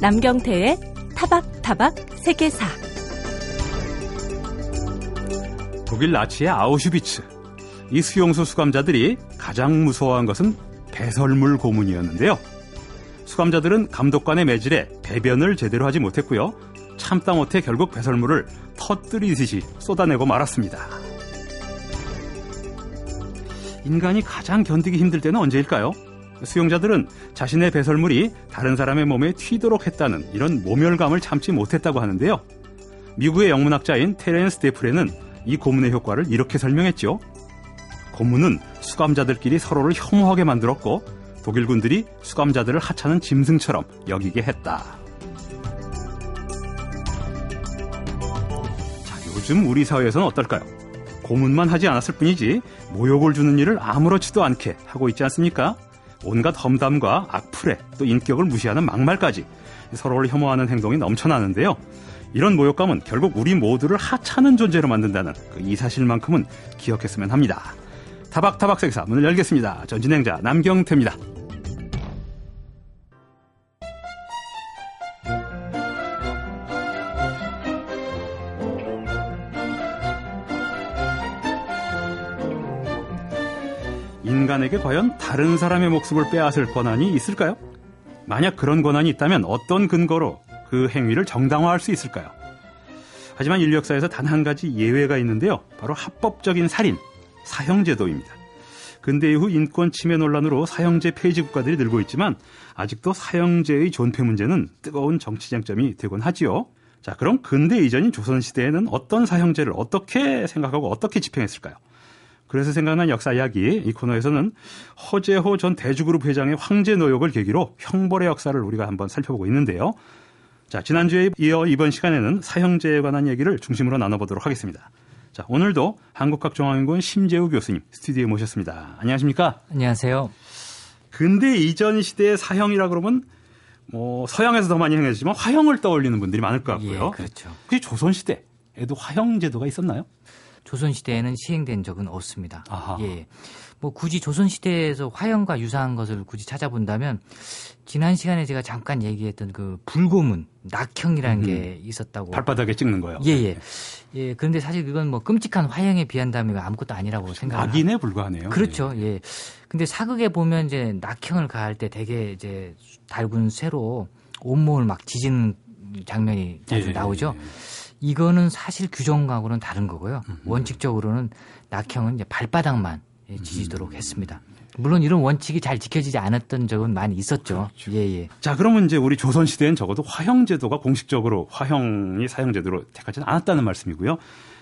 남경태의 타박타박 세계사 독일 나치의 아우슈비츠 이 수용소 수감자들이 가장 무서워한 것은 배설물 고문이었는데요. 수감자들은 감독관의 매질에 배변을 제대로 하지 못했고요. 참다 못해 결국 배설물을 터뜨리듯이 쏟아내고 말았습니다. 인간이 가장 견디기 힘들 때는 언제일까요? 수용자들은 자신의 배설물이 다른 사람의 몸에 튀도록 했다는 이런 모멸감을 참지 못했다고 하는데요. 미국의 영문학자인 테렌스 데프레는 이 고문의 효과를 이렇게 설명했죠. 고문은 수감자들끼리 서로를 혐오하게 만들었고 독일군들이 수감자들을 하찮은 짐승처럼 여기게 했다. 자, 요즘 우리 사회에서는 어떨까요? 고문만 하지 않았을 뿐이지 모욕을 주는 일을 아무렇지도 않게 하고 있지 않습니까? 온갖 험담과 악플에 또 인격을 무시하는 막말까지 서로를 혐오하는 행동이 넘쳐나는데요. 이런 모욕감은 결국 우리 모두를 하찮은 존재로 만든다는 그 이 사실만큼은 기억했으면 합니다. 타박타박 세계사 문을 열겠습니다. 전 진행자 남경태입니다. 인간에게 과연 다른 사람의 목숨을 빼앗을 권한이 있을까요? 만약 그런 권한이 있다면 어떤 근거로 그 행위를 정당화할 수 있을까요? 하지만 인류 역사에서 단 한 가지 예외가 있는데요. 바로 합법적인 살인, 사형제도입니다. 근대 이후 인권 침해 논란으로 사형제 폐지 국가들이 늘고 있지만 아직도 사형제의 존폐 문제는 뜨거운 정치 쟁점이 되곤 하지요. 자, 그럼 근대 이전인 조선시대에는 어떤 사형제를 어떻게 생각하고 어떻게 집행했을까요? 그래서 생각난 역사 이야기 이 코너에서는 허재호 전 대주그룹 회장의 황제 노역을 계기로 형벌의 역사를 우리가 한번 살펴보고 있는데요. 자, 지난주에 이어 이번 시간에는 사형제에 관한 얘기를 중심으로 나눠보도록 하겠습니다. 자, 오늘도 한국학종합연구원 심재우 교수님 스튜디오에 모셨습니다. 안녕하십니까? 안녕하세요. 근대 이전 시대의 사형이라 그러면 뭐 서양에서 더 많이 행해지지만 화형을 떠올리는 분들이 많을 것 같고요. 예, 그렇죠. 혹시 조선 시대에도 화형 제도가 있었나요? 조선 시대에는 시행된 적은 없습니다. 아하. 예. 뭐 굳이 조선 시대에서 화형과 유사한 것을 굳이 찾아본다면 지난 시간에 제가 잠깐 얘기했던 그 불고문, 낙형이라는 음. 게 있었다고. 발바닥에 찍는 거요. 예, 예. 예. 그런데 사실 그건 뭐 끔찍한 화형에 비한다면 아무것도 아니라고 생각합니다. 낙인에 불과하네요. 그렇죠. 예. 예. 근데 사극에 보면 이제 낙형을 가할 때 되게 이제 달군 쇠로 온몸을 막 지지는 장면이 자주 예, 나오죠. 예. 이거는 사실 규정하고는 다른 거고요. 음. 원칙적으로는 낙형은 이제 발바닥만 지지도록 음. 했습니다. 물론 이런 원칙이 잘 지켜지지 않았던 적은 많이 있었죠. 그렇죠. 예, 예. 자, 그러면 이제 우리 조선 시대엔 적어도 화형 제도가 공식적으로 화형이 사형 제도로 택하지는 않았다는 말씀이고요.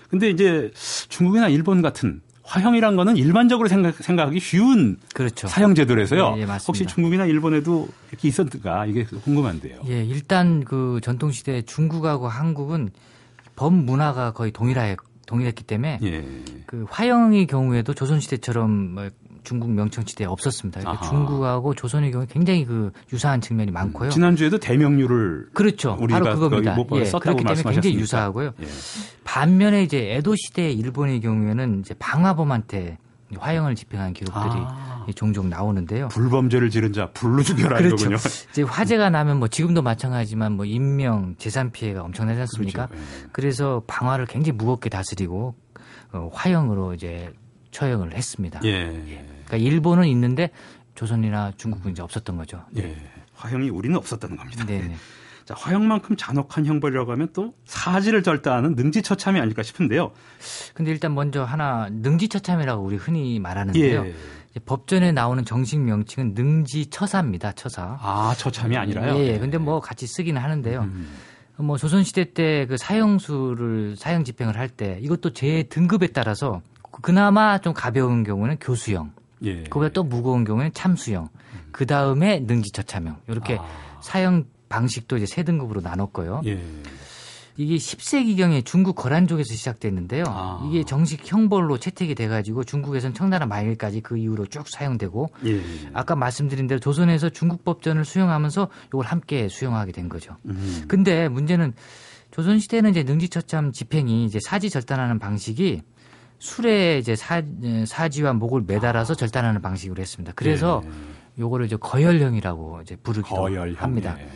근데 이제 중국이나 일본 같은 화형이란 거는 일반적으로 생각, 생각하기 쉬운 그렇죠. 사형 제도라서요. 예, 예, 혹시 중국이나 일본에도 이렇게 있었을까 이게 궁금한데요. 예, 일단 그 전통 시대 중국하고 한국은 법 문화가 거의 동일하게 동일했기 때문에 예. 그 화형의 경우에도 조선 시대처럼 뭐 중국 명청시대에 없었습니다. 그러니까 중국하고 조선의 경우에 굉장히 그 유사한 측면이 많고요. 지난주에도 대명률을 그렇죠. 바로 그겁니다. 예, 그렇기 때문에 굉장히 유사하고요. 예. 반면에 이제 에도 시대 일본의 경우에는 이제 방화범한테 화형을 집행한 기록들이 아. 종종 나오는데요. 불범죄를 지른 자 불로 죽여라 그렇죠. 이거군요. 이제 화재가 나면 뭐 지금도 마찬가지지만 뭐 인명, 재산 피해가 엄청나지 않습니까? 그렇죠. 네. 그래서 방화를 굉장히 무겁게 다스리고 어, 화형으로 이제 처형을 했습니다. 예. 그러니까 일본은 있는데 조선이나 중국은 이제 없었던 거죠. 예. 화형이 우리는 없었다는 겁니다. 네. 자, 화형만큼 잔혹한 형벌이라고 하면 또 사지를 절다하는 능지처참이 아닐까 싶은데요. 근데 일단 먼저 하나 능지처참이라고 우리 흔히 말하는데요. 예. 법전에 나오는 정식 명칭은 능지 처사입니다. 처사. 아, 처참이 아니라요? 예. 예. 근데 뭐 같이 쓰기는 하는데요. 음. 뭐 조선시대 때 그 사형수를 사형 집행을 할 때 이것도 제 등급에 따라서 그나마 좀 가벼운 경우는 교수형. 예. 그보다 또 무거운 경우는 참수형. 음. 그 다음에 능지처참형. 이렇게 아. 사형 방식도 이제 세 등급으로 나눴고요. 예. 이게 10세기경에 중국 거란족에서 시작됐는데요. 아. 이게 정식 형벌로 채택이 돼가지고 중국에서는 청나라 말일까지 그 이후로 쭉 사용되고 예. 아까 말씀드린 대로 조선에서 중국 법전을 수용하면서 이걸 함께 수용하게 된 거죠. 음. 근데 문제는 조선 시대는 이제 능지처참 집행이 이제 사지 절단하는 방식이 술에 이제 사, 사지와 목을 매달아서 아. 절단하는 방식으로 했습니다. 그래서 예. 요거를 이제 거열형이라고 이제 부르기도 거열형. 합니다. 예.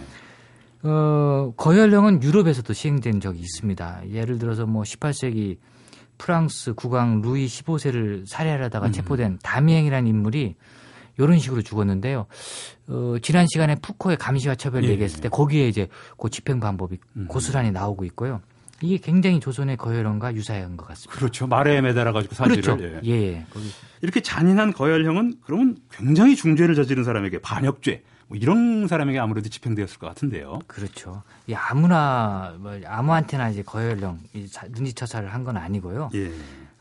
어, 거열령은 유럽에서도 시행된 적이 있습니다. 예를 들어서 뭐 18세기 프랑스 국왕 루이 15세를 살해하려다가 음. 체포된 다미행이라는 인물이 이런 식으로 죽었는데요. 어, 지난 시간에 푸코의 감시와 처벌 예. 얘기했을 때 거기에 이제 그 집행 방법이 음. 고스란히 나오고 있고요. 이게 굉장히 조선의 거열형과 유사한 것 같습니다. 그렇죠. 말에 매달아 가지고 사실을 그렇죠. 예. 예. 이렇게 잔인한 거열형은 그러면 굉장히 중죄를 저지른 사람에게 반역죄 뭐 이런 사람에게 아무래도 집행되었을 것 같은데요. 그렇죠. 이 아무나 뭐 아무한테나 이제 거열령 능지처사를 한 건 아니고요. 예.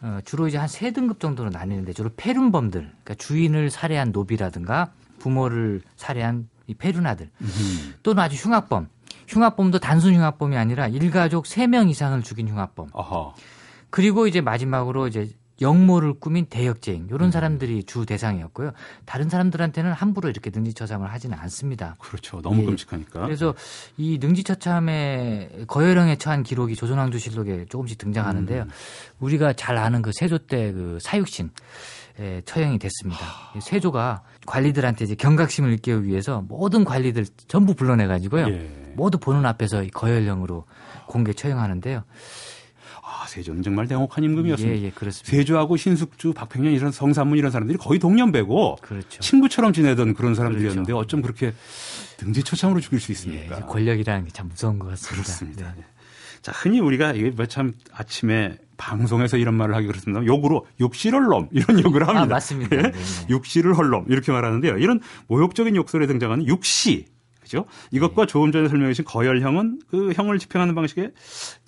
어, 주로 이제 한 세 등급 정도로 나뉘는데 주로 폐륜범들, 그러니까 주인을 살해한 노비라든가 부모를 살해한 이 폐륜아들, 음. 또는 아주 흉악범. 흉악범도 단순 흉악범이 아니라 일가족 3명 이상을 죽인 흉악범. 어허. 그리고 이제 마지막으로 이제 영모를 꾸민 대역죄인 이런 음. 사람들이 주 대상이었고요. 다른 사람들한테는 함부로 이렇게 능지처참을 하지는 않습니다. 그렇죠. 너무 예. 끔찍하니까. 그래서 이 능지처참에 거열형에 처한 기록이 조선왕조실록에 조금씩 등장하는데요. 음. 우리가 잘 아는 그 세조 때 그 사육신 에 처형이 됐습니다. 하... 세조가 관리들한테 이제 경각심을 일깨우기 위해서 모든 관리들 전부 불러내 가지고요. 예. 모두 보는 앞에서 거열령으로 공개 처형하는데요. 아, 세조는 정말 대혹한 임금이었습니다. 예, 예, 그렇습니다. 세조하고 신숙주, 박평년 이런 성삼문 이런 사람들이 거의 동년배고 그렇죠. 친구처럼 지내던 그런 사람들이었는데 그렇죠. 어쩜 그렇게 등지처참으로 죽일 수 있습니까? 예, 권력이라는 게 참 무서운 것 같습니다. 그렇습니다. 네. 자, 흔히 우리가 이게 뭐참 아침에 방송에서 이런 말을 하기 그렇습니다. 욕으로 육실을 놈 이런 욕을 합니다. 아, 맞습니다. 예? 네, 네. 육실을 헐놈 이렇게 말하는데요. 이런 모욕적인 욕설에 등장하는 육시 그죠? 이것과 네. 조금 전에 설명해 주신 거열형은 그 형을 집행하는 방식에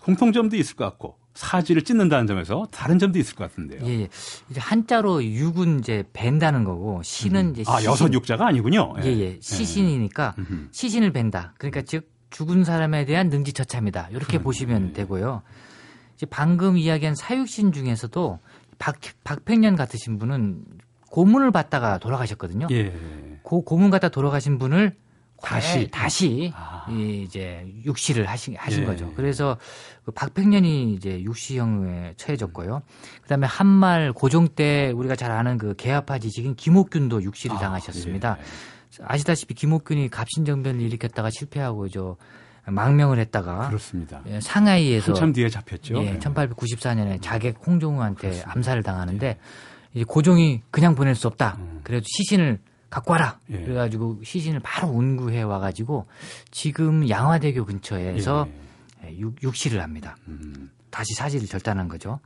공통점도 있을 것 같고 사지를 찢는다는 점에서 다른 점도 있을 것 같은데요. 예, 예. 이제 한자로 육은 이제 벤다는 거고 시는 음. 이제 아 여섯 육자가 아니군요. 예, 예. 예. 시신이니까 예. 시신을 벤다. 그러니까 즉 죽은 사람에 대한 능지처참이다. 이렇게 그러네. 보시면 되고요. 이제 방금 이야기한 사육신 중에서도 박 박팽년 같으신 분은 고문을 받다가 돌아가셨거든요. 예. 고 고문 갖다 돌아가신 분을 다시 네, 다시 아. 이제 육시를 하신 하신 예. 거죠. 그래서 그 박팽년이 이제 육시형에 처해졌고요. 그다음에 한말 고종 때 우리가 잘 아는 그 개화파 지식인 김옥균도 육시를 아, 당하셨습니다. 예. 아시다시피 김옥균이 갑신정변을 일으켰다가 실패하고 저 망명을 했다가 그렇습니다. 예, 상하이에서 한참 뒤에 잡혔죠. 예, 1894년에 자객 홍종우한테 그렇습니다. 암살을 당하는데 예. 이제 고종이 그냥 보낼 수 없다. 음. 그래도 시신을 갖고 와라. 예. 그래가지고 시신을 바로 운구해 와가지고 지금 양화대교 근처에서 예. 육, 육시를 합니다. 음. 다시 사지를 절단한 거죠.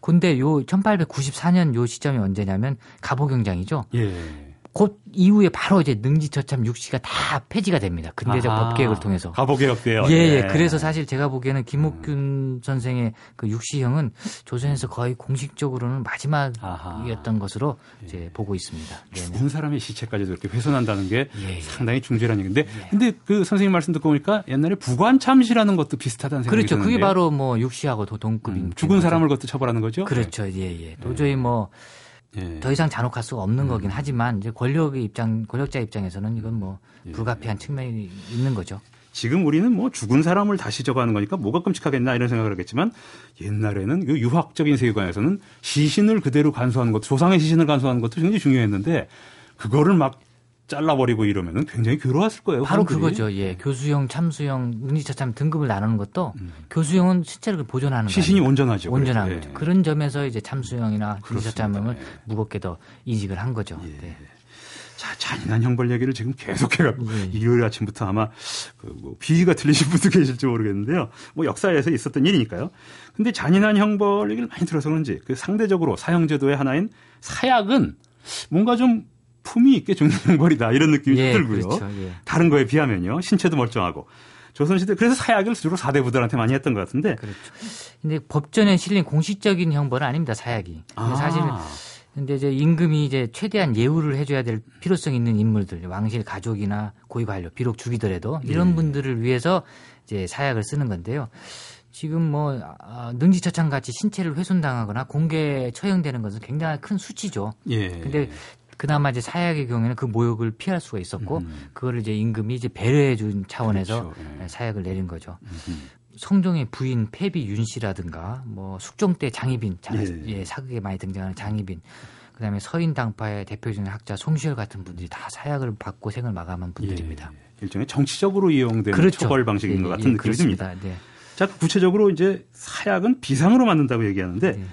근데 요 1894년 요 시점이 언제냐면 갑오경장이죠. 예. 곧 이후에 바로 이제 능지처참 육시가 다 폐지가 됩니다. 근대적 아하, 법개혁을 통해서. 가보개혁돼요. 예, 예. 그래서 사실 제가 보기에는 김옥균 음. 선생의 그 육시형은 조선에서 거의 공식적으로는 마지막이었던 것으로 예. 이제 보고 있습니다. 죽은 사람의 시체까지도 이렇게 훼손한다는 게 예, 예. 상당히 중죄란 얘기인데, 예. 근데 그 선생님 말씀 듣고 보니까 옛날에 부관참시라는 것도 비슷하다는 생각이 그렇죠. 드는데. 그게 바로 뭐 육시하고 동급인 음, 죽은 사람을 것도 처벌하는 거죠. 그렇죠. 예, 예. 도저히 뭐 예. 더 이상 잔혹할 수가 없는 음. 거긴 하지만 이제 권력의 입장, 권력자 입장에서는 이건 뭐 예. 불가피한 측면이 있는 거죠. 지금 우리는 뭐 죽은 사람을 다시 저거 하는 거니까 뭐가 끔찍하겠나 이런 생각을 하겠지만 옛날에는 그 유학적인 세계관에서는 시신을 그대로 간수하는 것, 조상의 시신을 간수하는 것도 굉장히 중요했는데 그거를 막 잘라버리고 이러면은 굉장히 괴로웠을 거예요. 바로 사람들이. 그거죠. 예. 교수형, 참수형, 능지처참 등급을 나누는 것도 음. 교수형은 실제로 보존하는 시신이 온전하죠. 온전한 그래. 거죠. 예. 그런 점에서 이제 참수형이나 능지처참형을 예. 무겁게 더 이직을 한 거죠. 예. 네. 자, 잔인한 형벌 얘기를 지금 계속해갖고 예. 일요일 아침부터 아마 그뭐 비위가 틀리신 분도 계실지 모르겠는데요. 뭐 역사에서 있었던 일이니까요. 근데 잔인한 형벌 얘기를 많이 들어서 그런지 그 상대적으로 사형제도의 하나인 사약은 뭔가 좀 품이 있게 죽는 형벌이다 이런 느낌이 예, 들고요. 그렇죠, 예. 다른 거에 비하면요. 신체도 멀쩡하고. 조선시대 그래서 사약을 주로 사대부들한테 많이 했던 것 같은데. 그렇죠. 근데 법전에 실린 공식적인 형벌은 아닙니다. 사약이. 아. 사실은 근데 이제 임금이 이제 최대한 예우를 해줘야 될 필요성 있는 인물들, 왕실 가족이나 고위 관료, 비록 죽이더라도 이런 네. 분들을 위해서 이제 사약을 쓰는 건데요. 지금 뭐 아, 능지처참 같이 신체를 훼손당하거나 공개 처형되는 것은 굉장히 큰 수치죠. 예. 근데 그나마 이제 사약의 경우에는 그 모욕을 피할 수가 있었고 음. 그거를 이제 임금이 이제 배려해 준 차원에서 그렇죠. 예. 사약을 내린 거죠. 음. 성종의 부인 폐비 윤 씨라든가 뭐 숙종 때 장희빈 장, 예. 예, 사극에 많이 등장하는 장희빈 그다음에 서인 당파의 대표적인 학자 송시열 같은 분들이 다 사약을 받고 생을 마감한 분들입니다. 예, 일종의 정치적으로 이용되는 그렇죠. 처벌 방식인 예, 것 같은 예, 느낌이 듭니다. 네. 자, 구체적으로 이제 사약은 비상으로 만든다고 얘기하는데 네.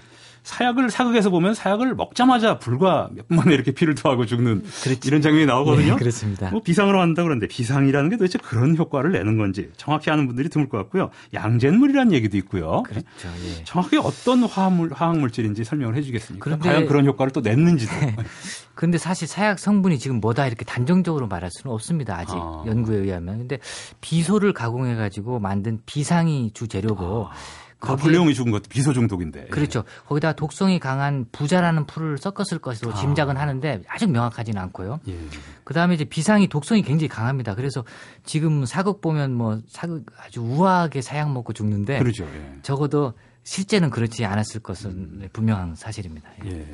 사약을 사극에서 보면 사약을 먹자마자 불과 몇 분 만에 이렇게 피를 토하고 죽는 그렇지. 이런 장면이 나오거든요. 네, 그렇습니다. 뭐 비상으로 한다 그러는데 비상이라는 게 도대체 그런 효과를 내는 건지 정확히 아는 분들이 드물 것 같고요. 양잿물이라는 얘기도 있고요. 그렇죠. 예. 정확히 어떤 화학물, 화학물질인지 설명을 해 주겠습니까? 그런데 과연 그런 효과를 또 냈는지도. 그런데 사실 사약 성분이 지금 뭐다 이렇게 단정적으로 말할 수는 없습니다. 아직 아. 연구에 의하면. 근데 비소를 가공해 가지고 만든 비상이 주 재료고 아. 나폴레옹이 죽은 것도 비소 중독인데. 그렇죠. 거기다 독성이 강한 부자라는 풀을 섞었을 것으로 아. 짐작은 하는데 아직 명확하지는 않고요. 예. 그다음에 이제 비상이 독성이 굉장히 강합니다. 그래서 지금 사극 보면 뭐 사극 아주 우아하게 사약 먹고 죽는데 그렇죠. 예. 적어도 실제는 그렇지 않았을 것은 분명한 사실입니다. 예. 예.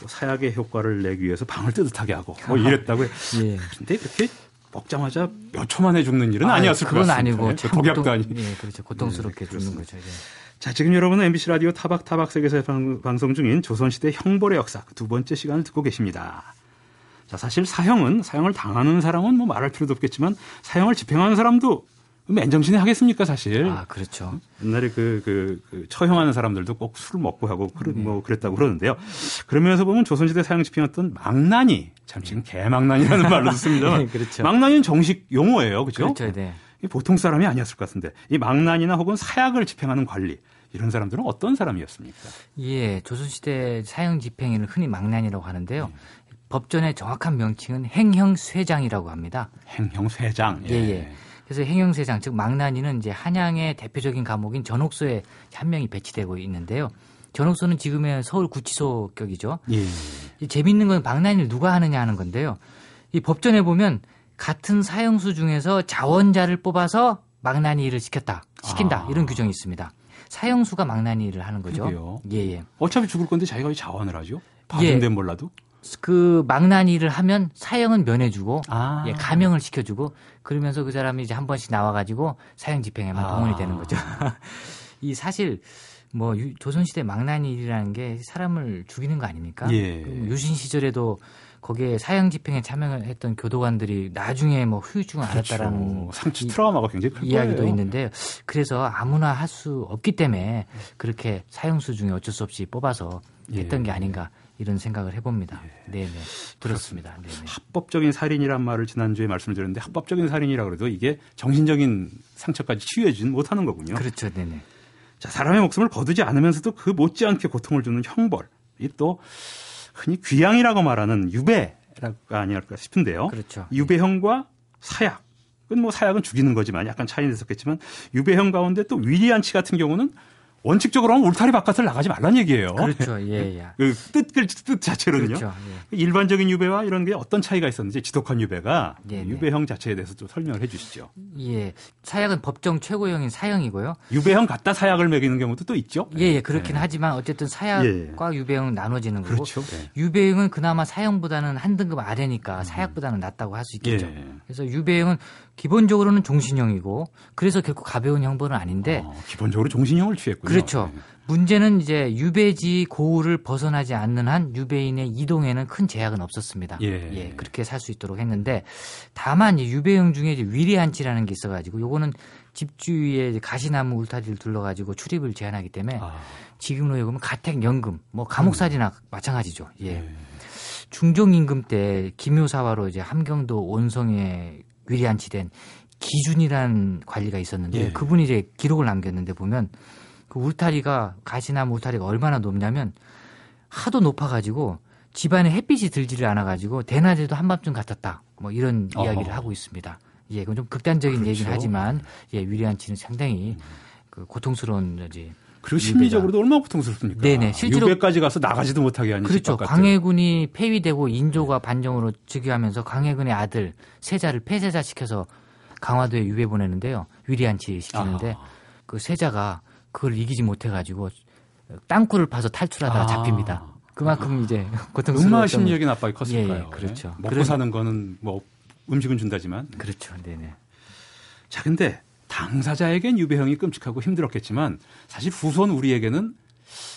또 사약의 효과를 내기 위해서 방을 뜨뜻하게 하고 뭐 이랬다고요. 예. 근데 그렇게 먹자마자 몇 초 만에 죽는 일은 아, 아니었을 것 같습니다. 그건 아니고 네, 독약도 아니. 예, 그렇죠. 고통스럽게 네, 죽는 거죠. 예. 자, 지금 여러분은 MBC 라디오 타박타박 세계에서 방송 중인 조선시대 형벌의 역사 두 번째 시간을 듣고 계십니다. 자, 사실 사형은 사형을 당하는 사람은 뭐 말할 필요도 없겠지만 사형을 집행하는 사람도 맨정신에 하겠습니까, 사실. 아, 그렇죠. 옛날에 그, 그, 그 처형하는 사람들도 꼭 술을 먹고 하고 그런, 네. 뭐 그랬다고 그러는데요. 그러면서 보면 조선시대 사형 집행했던 망난이, 참 지금 개망난이라는 말로 듣습니다. 네, 그렇죠. 망난이는 정식 용어예요. 그렇죠? 그렇죠. 네. 보통 사람이 아니었을 것 같은데 이 망난이나 혹은 사약을 집행하는 관리 이런 사람들은 어떤 사람이었습니까? 예, 조선시대 사형 집행인을 흔히 망난이라고 하는데요. 네. 법전의 정확한 명칭은 행형쇠장이라고 합니다. 행형쇠장. 예, 예. 예. 그래서 행영세장 즉 망나니는 이제 한양의 대표적인 감옥인 전옥소에 한 명이 배치되고 있는데요. 전옥소는 지금의 서울 구치소 격이죠. 예. 재밌는 건 망나니를 누가 하느냐 하는 건데요. 이 법전에 보면 같은 사형수 중에서 자원자를 뽑아서 망나니 일을 시켰다, 시킨다 아. 이런 규정이 있습니다. 사형수가 망나니 일을 하는 거죠. 예, 예. 어차피 죽을 건데 자기가 왜 자원을 하죠? 받은 예. 몰라도. 그 망나니를 하면 사형은 면해주고 아. 예, 감형을 시켜주고 그러면서 그 사람이 이제 한 번씩 나와가지고 사형 집행에만 아. 동원이 되는 거죠. 이 사실 뭐 조선시대 망나니라는 게 사람을 죽이는 거 아닙니까? 예. 유신 시절에도 거기에 사형 집행에 참여했던 교도관들이 나중에 뭐 후유증을 그렇죠. 알았다라는 상처 트라우마가 굉장히 큰 이야기도 거예요. 있는데 그래서 아무나 할 수 없기 때문에 그렇게 사형수 중에 어쩔 수 없이 뽑아서 했던 예. 게 아닌가 이런 생각을 해봅니다. 네, 네, 들었습니다. 네, 네. 합법적인 살인이란 말을 지난주에 말씀을 드렸는데 합법적인 살인이라 그래도 이게 정신적인 상처까지 치유해주진 못하는 거군요. 그렇죠, 네, 네. 자, 사람의 목숨을 거두지 않으면서도 그 못지않게 고통을 주는 형벌, 이 또 흔히 귀양이라고 말하는 유배가 아니랄까 싶은데요. 그렇죠. 유배형과 사약. 뭐 사약은 죽이는 거지만 약간 차이는 있었겠지만 유배형 가운데 또 위리안치 같은 경우는 원칙적으로 하면 울타리 바깥을 나가지 말란 얘기예요. 그렇죠. 예, 예. 그 뜻, 뜻 자체로는요. 그렇죠. 예. 일반적인 유배와 이런 게 어떤 차이가 있었는지 지독한 유배가 예, 네. 유배형 자체에 대해서 좀 설명을 해 주시죠. 예. 사약은 법정 최고형인 사형이고요. 유배형 갖다 사약을 매기는 경우도 또 있죠. 예, 예. 그렇긴 네. 하지만 어쨌든 사약과 예. 유배형은 나눠지는 거고. 그렇죠. 네. 유배형은 그나마 사형보다는 한 등급 아래니까 음. 사약보다는 낫다고 할 수 있겠죠. 예. 그래서 유배형은 기본적으로는 종신형이고 그래서 결코 가벼운 형벌은 아닌데 어, 기본적으로 종신형을 취했군요. 그렇죠. 네. 문제는 이제 유배지 고우를 벗어나지 않는 한 유배인의 이동에는 큰 제약은 없었습니다. 예, 예 그렇게 살 수 있도록 했는데 다만 유배형 중에 이제 위리안치라는 게 있어가지고 요거는 집 주위에 가시나무 울타리를 둘러가지고 출입을 제한하기 때문에 아. 지금으로 여기면 가택연금, 뭐 감옥살이나 음. 마찬가지죠. 예. 예. 중종임금 때 기묘사화로 이제 함경도 온성에 위리안치된 기준이라는 관리가 있었는데 예. 그분이 이제 기록을 남겼는데 보면 그 울타리가 가시나무 울타리가 얼마나 높냐면 하도 높아가지고 집안에 햇빛이 들지를 않아가지고 대낮에도 한밤중 같았다. 뭐 이런 어허. 이야기를 하고 있습니다. 예, 그건 좀 극단적인 그렇죠. 얘기는 하지만 예, 위리안치는 상당히 그 고통스러운 이제 그리고 심리적으로도 얼마나 고통스럽습니까? 네네. 실제로 유배까지 가서 나가지도 못하게 하는 그렇죠. 광해군이 폐위되고 인조가 반정으로 즉위하면서 광해군의 아들 세자를 폐세자 시켜서 강화도에 유배 보내는데요. 위리안치 시키는데 아. 그 세자가 그걸 이기지 못해 가지고 땅굴을 파서 탈출하다가 아. 잡힙니다. 그만큼 이제 고통스러운 얼마나 심리적인 압박이 컸을까요? 예, 그렇죠. 네? 먹고 그런... 사는 거는 뭐 음식은 준다지만 그렇죠. 네네. 자, 근데 당사자에겐 유배형이 끔찍하고 힘들었겠지만 사실 후손 우리에게는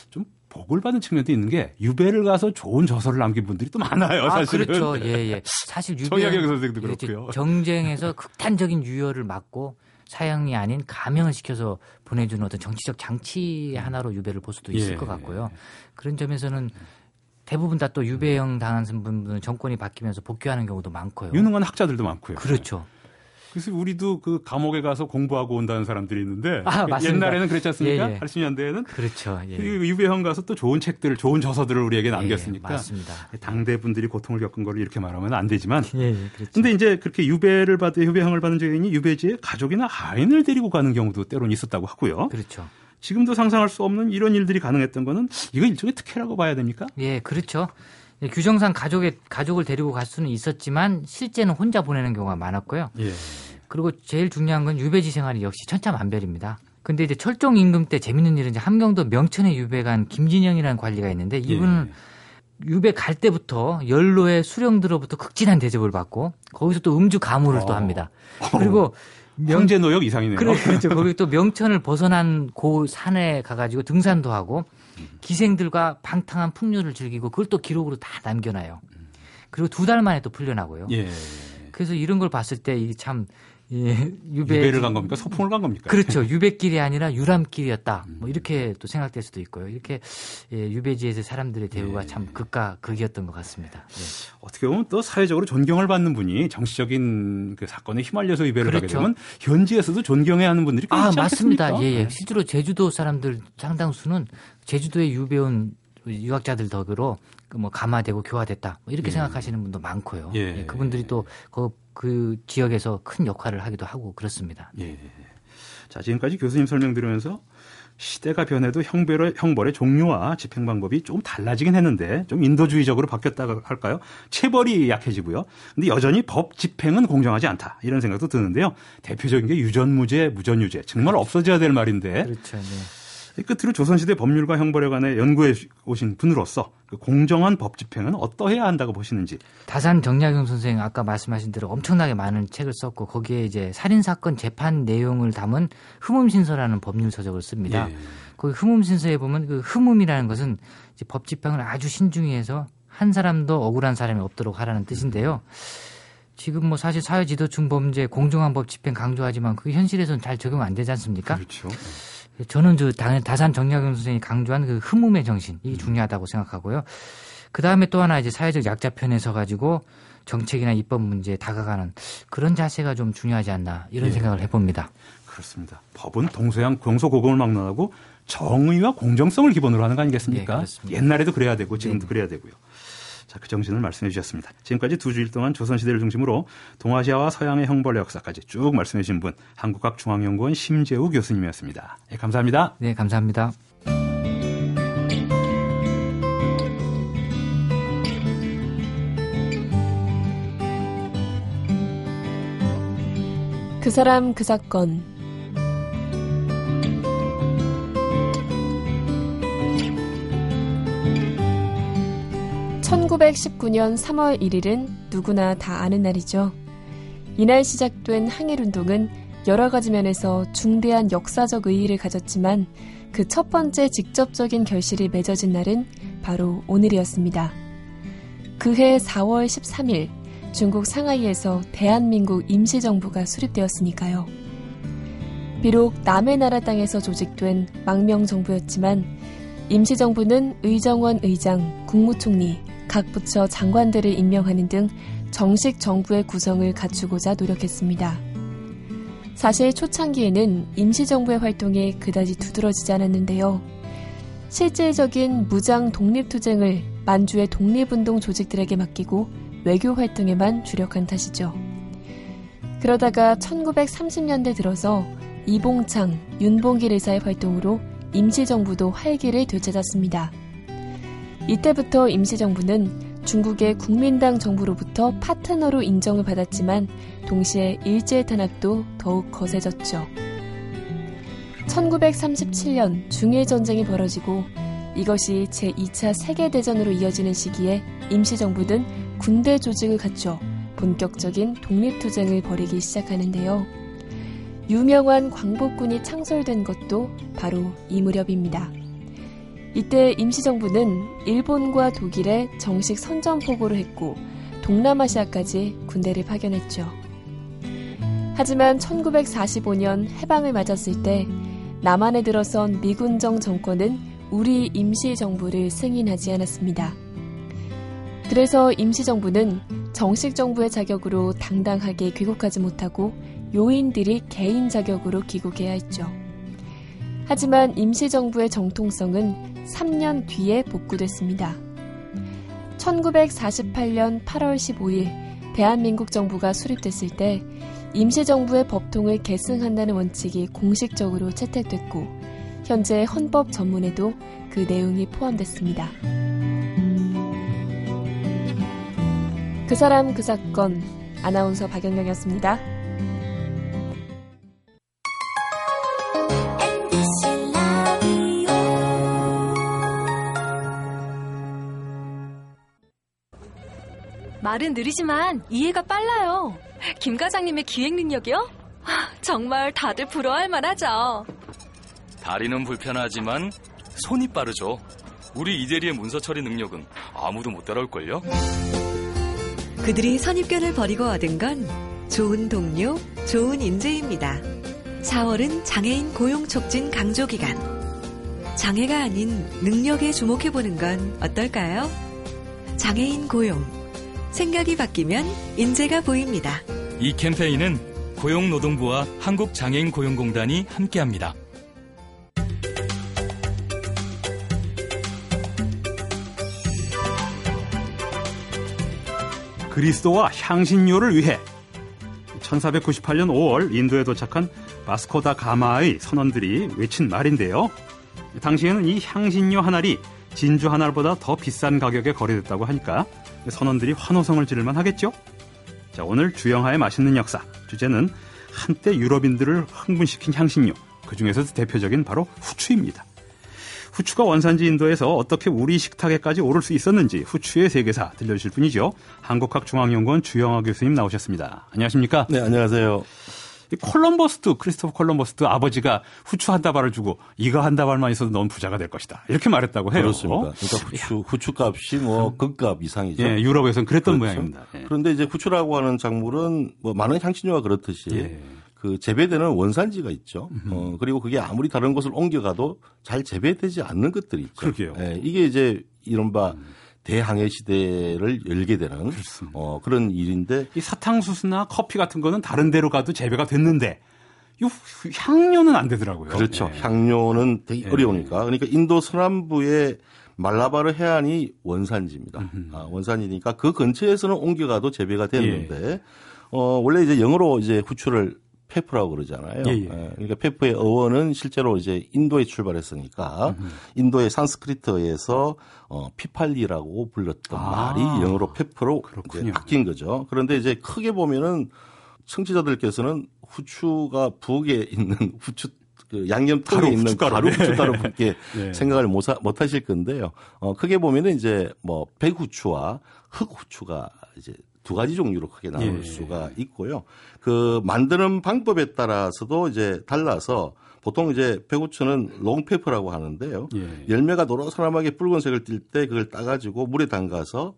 좀 복을 받은 측면도 있는 게 유배를 가서 좋은 저서를 남긴 분들이 또 많아요. 사실은. 아, 그렇죠. 예, 예. 사실 유배 정약영 선생도 그렇고요. 경쟁에서 극단적인 유혈을 맞고 사형이 아닌 감형을 시켜서 보내주는 어떤 정치적 장치 하나로 유배를 볼 수도 있을 예. 것 같고요. 그런 점에서는 대부분 다 또 유배형 당한 분들은 정권이 바뀌면서 복귀하는 경우도 많고요. 유능한 학자들도 많고요. 그렇죠. 그래서 우리도 그 감옥에 가서 공부하고 온다는 사람들이 있는데 아, 옛날에는 그랬지 않습니까? 예, 예. 80년대에는 그렇죠. 예. 그 유배형 가서 또 좋은 책들, 좋은 저서들을 우리에게 예, 남겼으니까. 예, 맞습니다. 당대 분들이 고통을 겪은 거를 이렇게 말하면 안 되지만. 예, 예, 그렇죠. 근데 이제 그렇게 유배를 받은 유배형을 받은 죄인이 유배지에 가족이나 아인을 데리고 가는 경우도 때로는 있었다고 하고요. 그렇죠. 지금도 상상할 수 없는 이런 일들이 가능했던 거는 이거 일종의 특혜라고 봐야 됩니까? 예, 그렇죠. 규정상 가족의 가족을 데리고 갈 수는 있었지만 실제는 혼자 보내는 경우가 많았고요. 예. 그리고 제일 중요한 건 유배지 생활이 역시 천차만별입니다. 근데 이제 철종 임금 때 재밌는 일은 이제 함경도 명천에 유배 간 김진영이라는 관리가 있는데 이분은 예. 유배 갈 때부터 연로의 수령들로부터 극진한 대접을 받고 거기서 또 음주 가무를 어. 또 합니다. 그리고 명제 노역 이상이네요. 그렇죠. 거기 또 명천을 벗어난 고 산에 가가지고 등산도 하고 기생들과 방탕한 풍류를 즐기고 그걸 또 기록으로 다 남겨놔요. 그리고 두 달 만에 또 풀려나고요. 예. 그래서 이런 걸 봤을 때참 예, 유배 유배 를 간 겁니까? 소풍을 간 겁니까? 그렇죠. 유배길이 아니라 유람길이었다. 뭐 이렇게 또 생각될 수도 있고요. 이렇게 예, 유배지에서 사람들의 대우가 예. 참 극과 극이었던 것 같습니다. 예. 어떻게 보면 또 사회적으로 존경을 받는 분이 정치적인 그 사건에 휘말려서 유배를 그렇죠. 가게 되면 현지에서도 존경해야 하는 분들이 꽤 아, 맞습니다. 예, 예. 실제로 제주도 사람들 상당수는 제주도에 유배 온 유학자들 덕으로 그뭐 감화되고 교화됐다 뭐 이렇게 예. 생각하시는 분도 많고요. 예. 예, 그분들이 또 그 그 지역에서 큰 역할을 하기도 하고 그렇습니다. 예. 자 지금까지 교수님 설명 들으면서 시대가 변해도 형벌의, 형벌의 종류와 집행 방법이 조금 달라지긴 했는데 좀 인도주의적으로 바뀌었다고 할까요? 체벌이 약해지고요. 근데 여전히 법 집행은 공정하지 않다. 이런 생각도 드는데요. 대표적인 게 유전무죄, 무전유죄. 정말 없어져야 될 말인데. 그렇죠. 네. 끝으로 조선시대 법률과 형벌에 관해 연구해 오신 분으로서 그 공정한 법 집행은 어떠해야 한다고 보시는지. 다산 정약용 선생 아까 말씀하신 대로 엄청나게 많은 책을 썼고 거기에 이제 살인 사건 재판 내용을 담은 흠음신서라는 법률 서적을 씁니다. 예. 거기 흠음신서에 보면 그 흠음이라는 것은 법 집행을 아주 신중히 해서 한 사람도 억울한 사람이 없도록 하라는 뜻인데요. 지금 뭐 사실 사회지도층 범죄 공정한 법 집행 강조하지만 그 현실에서는 잘 적용 안 되지 않습니까? 그렇죠. 저는 저 다산 정약용 선생이 강조한 그 흠음의 정신 이 음. 중요하다고 생각하고요. 그 다음에 또 하나 이제 사회적 약자 편에 서 가지고 정책이나 입법 문제에 다가가는 그런 자세가 좀 중요하지 않나 이런 예. 생각을 해봅니다. 그렇습니다. 법은 동서양 공소고공을 막론하고 정의와 공정성을 기본으로 하는 거 아니겠습니까? 예, 옛날에도 그래야 되고 지금도 네. 그래야 되고요. 자, 그 정신을 말씀해 주셨습니다. 지금까지 두 주일 동안 조선시대를 중심으로 동아시아와 서양의 형벌의 역사까지 쭉 말씀해 주신 분, 한국학중앙연구원 심재우 교수님이었습니다. 네, 감사합니다. 네, 감사합니다. 그 사람 그 사건 1919년 3월 1일은 누구나 다 아는 날이죠. 이날 시작된 항일운동은 여러 가지 면에서 중대한 역사적 의의를 가졌지만 그 첫 번째 직접적인 결실이 맺어진 날은 바로 오늘이었습니다. 그해 4월 13일 중국 상하이에서 대한민국 임시정부가 수립되었으니까요. 비록 남의 나라 땅에서 조직된 망명정부였지만 임시정부는 의정원 의장, 국무총리, 각 부처 장관들을 임명하는 등 정식 정부의 구성을 갖추고자 노력했습니다. 사실 초창기에는 임시정부의 활동이 그다지 두드러지지 않았는데요. 실질적인 무장 독립투쟁을 만주의 독립운동 조직들에게 맡기고 외교 활동에만 주력한 탓이죠. 그러다가 1930년대 들어서 이봉창, 윤봉길 의사의 활동으로 임시정부도 활기를 되찾았습니다. 이때부터 임시정부는 중국의 국민당 정부로부터 파트너로 인정을 받았지만 동시에 일제 탄압도 더욱 거세졌죠. 1937년 중일 전쟁이 벌어지고 이것이 제2차 세계대전으로 이어지는 시기에 임시정부는 군대 조직을 갖춰 본격적인 독립투쟁을 벌이기 시작하는데요. 유명한 광복군이 창설된 것도 바로 이 무렵입니다. 이때 임시정부는 일본과 독일에 정식 선전포고를 했고 동남아시아까지 군대를 파견했죠. 하지만 1945년 해방을 맞았을 때 남한에 들어선 미군정 정권은 우리 임시정부를 승인하지 않았습니다. 그래서 임시정부는 정식 정부의 자격으로 당당하게 귀국하지 못하고 요인들이 개인 자격으로 귀국해야 했죠. 하지만 임시정부의 정통성은 3년 뒤에 복구됐습니다. 1948년 8월 15일 대한민국 정부가 수립됐을 때 임시정부의 법통을 계승한다는 원칙이 공식적으로 채택됐고 현재 헌법 전문에도 그 내용이 포함됐습니다. 그 사람 그 사건 아나운서 박연경이었습니다. 말은 느리지만 이해가 빨라요. 김 과장님의 기획 능력이요? 정말 다들 부러워할 만하죠. 다리는 불편하지만 손이 빠르죠. 우리 이대리의 문서 처리 능력은 아무도 못 따라올걸요? 그들이 선입견을 버리고 얻은 건 좋은 동료, 좋은 인재입니다. 4월은 장애인 고용 촉진 강조 기간. 장애가 아닌 능력에 주목해보는 건 어떨까요? 장애인 고용. 생각이 바뀌면 인재가 보입니다. 이 캠페인은 고용노동부와 한국장애인 고용공단이 함께합니다. 그리스도와 향신료를 위해 1498년 5월 인도에 도착한 바스코다 가마의 선원들이 외친 말인데요. 당시에는 이 향신료 한 알이 진주 한 알보다 더 비싼 가격에 거래됐다고 하니까 선원들이 환호성을 지를만 하겠죠? 자, 오늘 주영하의 맛있는 역사. 주제는 한때 유럽인들을 흥분시킨 향신료. 그 중에서도 대표적인 바로 후추입니다. 후추가 원산지 인도에서 어떻게 우리 식탁에까지 오를 수 있었는지 후추의 세계사 들려주실 분이죠. 한국학중앙연구원 주영하 교수님 나오셨습니다. 안녕하십니까? 네, 안녕하세요. 콜럼버스도 크리스토퍼 콜럼버스도 아버지가 후추 한 다발을 주고 이거 한 다발만 있어도 넌 부자가 될 것이다. 이렇게 말했다고 해요. 그렇습니다. 그러니까 후추 후추 값이 뭐 극값 이상이죠. 예, 유럽에서는 그랬던 그렇죠. 모양입니다. 예. 그런데 이제 후추라고 하는 작물은 뭐 많은 향신료가 그렇듯이 예. 그 재배되는 원산지가 있죠. 어, 그리고 그게 아무리 다른 곳을 옮겨가도 잘 재배되지 않는 것들이 있죠. 그러게요. 예, 이게 이제 이른바 음. 대항해 시대를 열게 되는 어, 그런 일인데 이 사탕수수나 커피 같은 거는 다른 데로 가도 재배가 됐는데 이 향료는 안 되더라고요. 그렇죠. 네. 향료는 되게 네. 어려우니까. 그러니까 인도 서남부의 말라바르 해안이 원산지입니다. 아, 원산지니까 그 근처에서는 옮겨가도 재배가 됐는데 예. 어, 원래 이제 영어로 이제 후추를 페프라고 그러잖아요. 예, 예. 예, 그러니까 페프의 어원은 실제로 이제 인도에 출발했으니까 음흠. 인도의 산스크리트에서 어, 피팔리라고 불렀던 아, 말이 영어로 페프로 바뀐 거죠. 그런데 이제 크게 보면은 청취자들께서는 후추가 부엌에 있는 후추 그 양념통에 있는 후춧가루. 가루 후춧가루 밖에 네. 생각을 못, 못 하실 건데요. 어, 크게 보면은 이제 뭐 백후추와 흑후추가 이제 두 가지 종류로 크게 나눌 예. 수가 있고요. 그 만드는 방법에 따라서도 이제 달라서 보통 이제 배구추는 롱페퍼라고 하는데요. 예. 열매가 노릇사람하게 붉은색을 띌때 그걸 따가지고 물에 담가서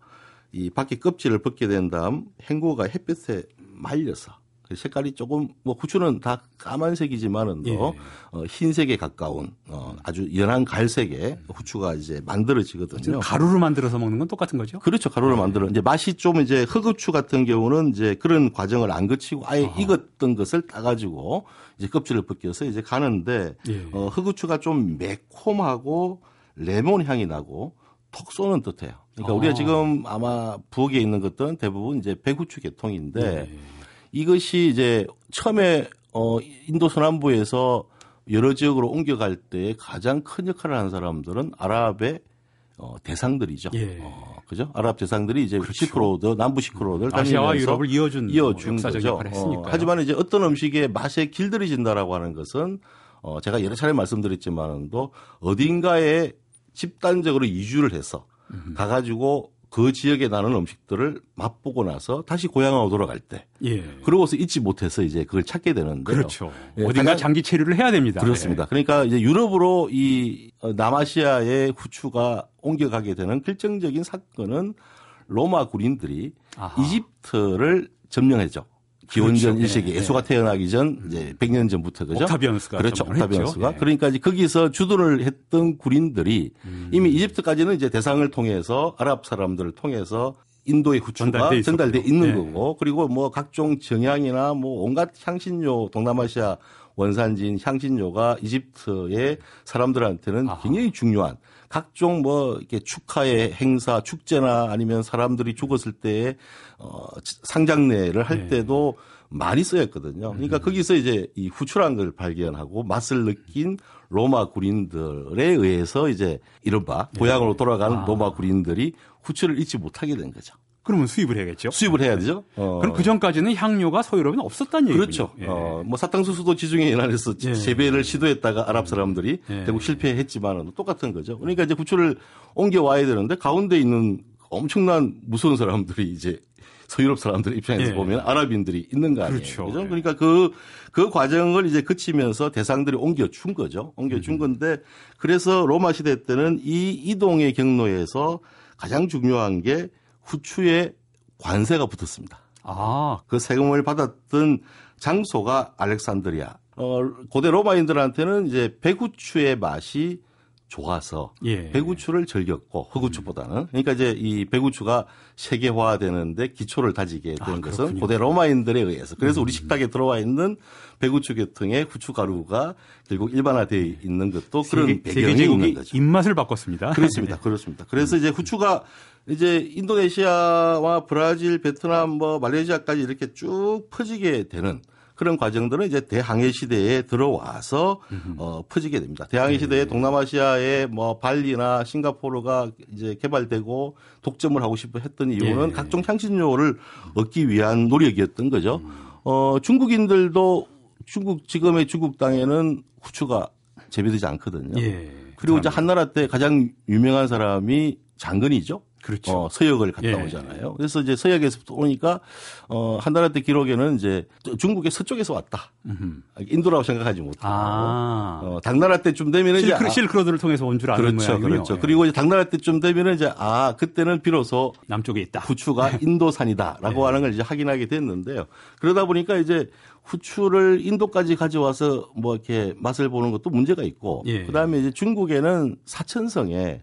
이 밖에 껍질을 벗게 된 다음 헹구가 햇볕에 말려서 그 색깔이 조금 뭐 후추는 다 까만색이지만은 더 예. 어, 흰색에 가까운 어, 아주 연한 갈색의 후추가 이제 만들어지거든요. 가루를 만들어서 먹는 건 똑같은 거죠? 그렇죠. 가루를 네. 만들어. 이제 맛이 좀 이제 흑후추 같은 경우는 이제 그런 과정을 안 거치고 아예 어허. 익었던 것을 따가지고 이제 껍질을 벗겨서 이제 가는데 예. 어, 흑후추가 좀 매콤하고 레몬 향이 나고 톡 쏘는 듯해요. 그러니까 아. 우리가 지금 아마 부엌에 있는 것들은 대부분 이제 백후추 계통인데. 예. 이것이 이제 처음에 어 인도 서남부에서 여러 지역으로 옮겨갈 때 가장 큰 역할을 한 사람들은 아랍의 어, 대상들이죠. 예. 어, 그죠? 아랍 대상들이 이제 그렇죠. 실크로드, 남부 실크로드를 아시아와 유럽을 이어준 이어준 거죠. 어, 하지만 이제 어떤 음식의 맛에 길들여진다라고 하는 것은 어, 제가 여러 차례 말씀드렸지만도 어딘가에 집단적으로 이주를 해서 가가지고 그 지역에 나는 음식들을 맛보고 나서 다시 고향으로 돌아갈 때, 예. 그러고서 잊지 못해서 이제 그걸 찾게 되는데 그렇죠. 예, 어딘가 장기 체류를 해야 됩니다. 그렇습니다. 예. 그러니까 이제 유럽으로 이 남아시아의 후추가 옮겨가게 되는 결정적인 사건은 로마 군인들이 아하. 이집트를 점령했죠. 기원전 그렇죠. 1세기 네. 예수가 태어나기 전 이제 100년 전부터 그죠? 옥타비언스가 그렇죠. 옥타비언스가 네. 그러니까 이제 거기서 주둔을 했던 구린들이 음. 이미 이집트까지는 이제 대상을 통해서 아랍 사람들을 통해서 인도의 후추가 전달돼 있는 네. 거고 그리고 뭐 각종 정향이나 뭐 온갖 향신료 동남아시아 원산지인 향신료가 이집트의 사람들한테는 아하. 굉장히 중요한 각종 뭐 이렇게 축하의 행사, 축제나 아니면 사람들이 죽었을 때에 어 상장례를 할 네. 때도 많이 쓰였거든요. 그러니까 음. 거기서 이제 이 후추란 걸 발견하고 맛을 느낀 로마 군인들에 의해서 이제 이른바 네. 고향으로 돌아간 아. 로마 군인들이 후추를 잊지 못하게 된 거죠. 그러면 수입을 해야겠죠. 수입을 해야 되죠. 어. 그럼 그 전까지는 향료가 서유럽에는 없었다는 얘기죠. 그렇죠. 예. 어, 뭐 사탕수수도 지중해 연안에서 예. 재배를 시도했다가 아랍 사람들이 예. 결국 실패했지만은 똑같은 거죠. 그러니까 이제 구출을 옮겨 와야 되는데 가운데 있는 엄청난 무서운 사람들이 이제 서유럽 사람들 입장에서 예. 보면 아랍인들이 있는 거 아니에요. 그렇죠. 그죠? 그러니까 그, 그 과정을 이제 거치면서 대상들이 옮겨준 거죠. 옮겨준 음. 건데 그래서 로마 시대 때는 이 이동의 경로에서 가장 중요한 게 후추에 관세가 붙었습니다. 아. 그 세금을 받았던 장소가 알렉산드리아. 어, 고대 로마인들한테는 이제 백후추의 맛이 좋아서 예. 배구추를 즐겼고 흑우추보다는 그러니까 이제 이 배구추가 세계화되는데 기초를 다지게 된 아, 것은 고대 로마인들에 의해서 그래서 음. 우리 식탁에 들어와 있는 배구추 계통의 후추 가루가 결국 일반화되어 있는 것도 세계, 그런 배경이 있는 거죠. 입맛을 바꿨습니다. 그렇습니다. 네. 그렇습니다. 그래서 이제 후추가 이제 인도네시아와 브라질, 베트남, 뭐 말레이시아까지 이렇게 쭉 퍼지게 되는 그런 과정들은 이제 대항해 시대에 들어와서 어, 퍼지게 됩니다. 대항해 네. 시대에 동남아시아의 뭐 발리나 싱가포르가 이제 개발되고 독점을 하고 싶어 했던 이유는 네. 각종 향신료를 얻기 위한 노력이었던 거죠. 어, 중국인들도 중국 지금의 중국 땅에는 후추가 재배되지 않거든요. 예. 그리고 이제 한나라 때 가장 유명한 사람이 장건이죠. 그렇죠. 어, 서역을 갔다 예. 오잖아요. 그래서 이제 서역에서 오니까 어, 한나라 때 기록에는 이제 중국의 서쪽에서 왔다. 음흠. 인도라고 생각하지 못하고 아. 어, 당나라 때쯤 되면은 실크, 이제 실크로드를 통해서 온 줄 아는 그렇죠, 모양이군요. 그렇죠. 예. 그리고 이제 당나라 때쯤 되면은 이제 아 그때는 비로소 남쪽에 있다. 후추가 인도산이다라고 예. 하는 걸 이제 확인하게 됐는데요. 그러다 보니까 이제 후추를 인도까지 가져와서 뭐 이렇게 맛을 보는 것도 문제가 있고 예. 그다음에 이제 중국에는 사천성에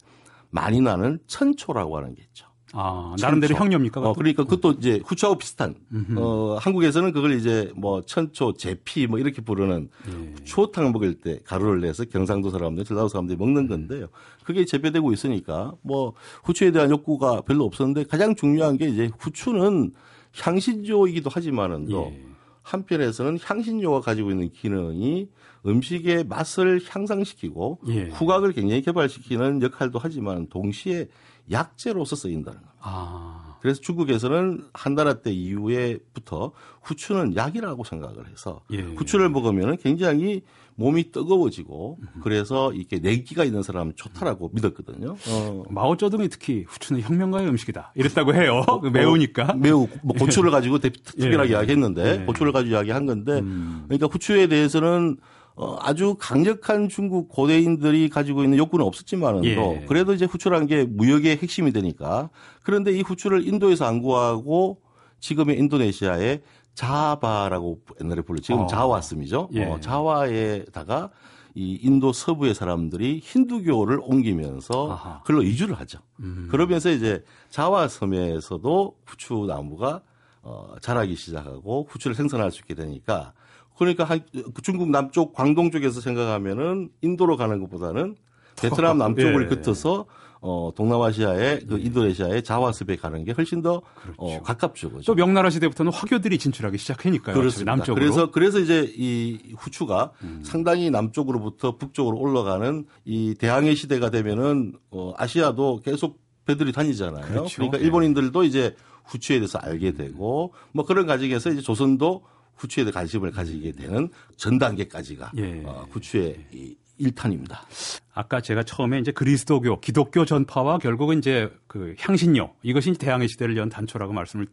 많이 나는 천초라고 하는 게 있죠. 아, 나름대로 형료입니까? 어, 그러니까 그것도 이제 후추하고 비슷한. 어, 한국에서는 그걸 이제 뭐 천초, 제피 뭐 이렇게 부르는 예. 추어탕 먹을 때 가루를 내서 경상도 사람들, 전라도 사람들이 먹는 건데요. 그게 재배되고 있으니까 뭐 후추에 대한 욕구가 별로 없었는데 가장 중요한 게 이제 후추는 향신료이기도 하지만은 또 예. 한편에서는 향신료가 가지고 있는 기능이 음식의 맛을 향상시키고 예. 후각을 굉장히 개발시키는 역할도 하지만 동시에 약재로서 쓰인다는 겁니다. 아. 그래서 중국에서는 한나라 때 이후에부터 후추는 약이라고 생각을 해서 예. 후추를 먹으면 굉장히 몸이 뜨거워지고 그래서 이렇게 내기가 있는 사람은 좋다라고 믿었거든요. 어. 마오쩌둥이 특히 후추는 혁명가의 음식이다 이랬다고 해요. 어, 매우니까. 어, 매우 뭐 고추를 가지고 특별하게 예. 이야기했는데 예. 고추를 가지고 이야기한 건데 음. 그러니까 후추에 대해서는 어, 아주 강력한 중국 고대인들이 가지고 있는 욕구는 없었지만은 예. 그래도 이제 후추라는 게 무역의 핵심이 되니까 그런데 이 후추를 인도에서 안 구하고 지금의 인도네시아의 자바라고 옛날에 불러 지금 어. 자와섬이죠. 예. 어, 자와에다가 이 인도 서부의 사람들이 힌두교를 옮기면서 아하. 글로 이주를 하죠. 음. 그러면서 이제 자와 섬에서도 후추 나무가 어, 자라기 시작하고 후추를 생산할 수 있게 되니까 그러니까 한, 그 중국 남쪽 광동 쪽에서 생각하면은 인도로 가는 것보다는 베트남 남쪽을 예. 긋어서 어, 동남아시아의 그 예. 인도네시아의 자와습에 가는 게 훨씬 더 어, 그렇죠. 어, 가깝죠. 그죠? 또 명나라 시대부터는 화교들이 진출하기 시작하니까요. 그렇습니다. 남쪽으로. 그래서 그래서 이제 이 후추가 음. 상당히 남쪽으로부터 북쪽으로 올라가는 이 대항해 시대가 되면은 어, 아시아도 계속 배들이 다니잖아요. 그렇죠. 그러니까 일본인들도 이제 후추에 대해서 알게 되고 뭐 그런 과정에서 이제 조선도 후추에 관심을 가지게 되는 전 단계까지가 예. 어, 후추의 이 일탄입니다. 아까 제가 처음에 이제 그리스도교, 기독교 전파와 결국은 이제 그 향신료 이것이 대항해 시대를 연 단초라고 말씀을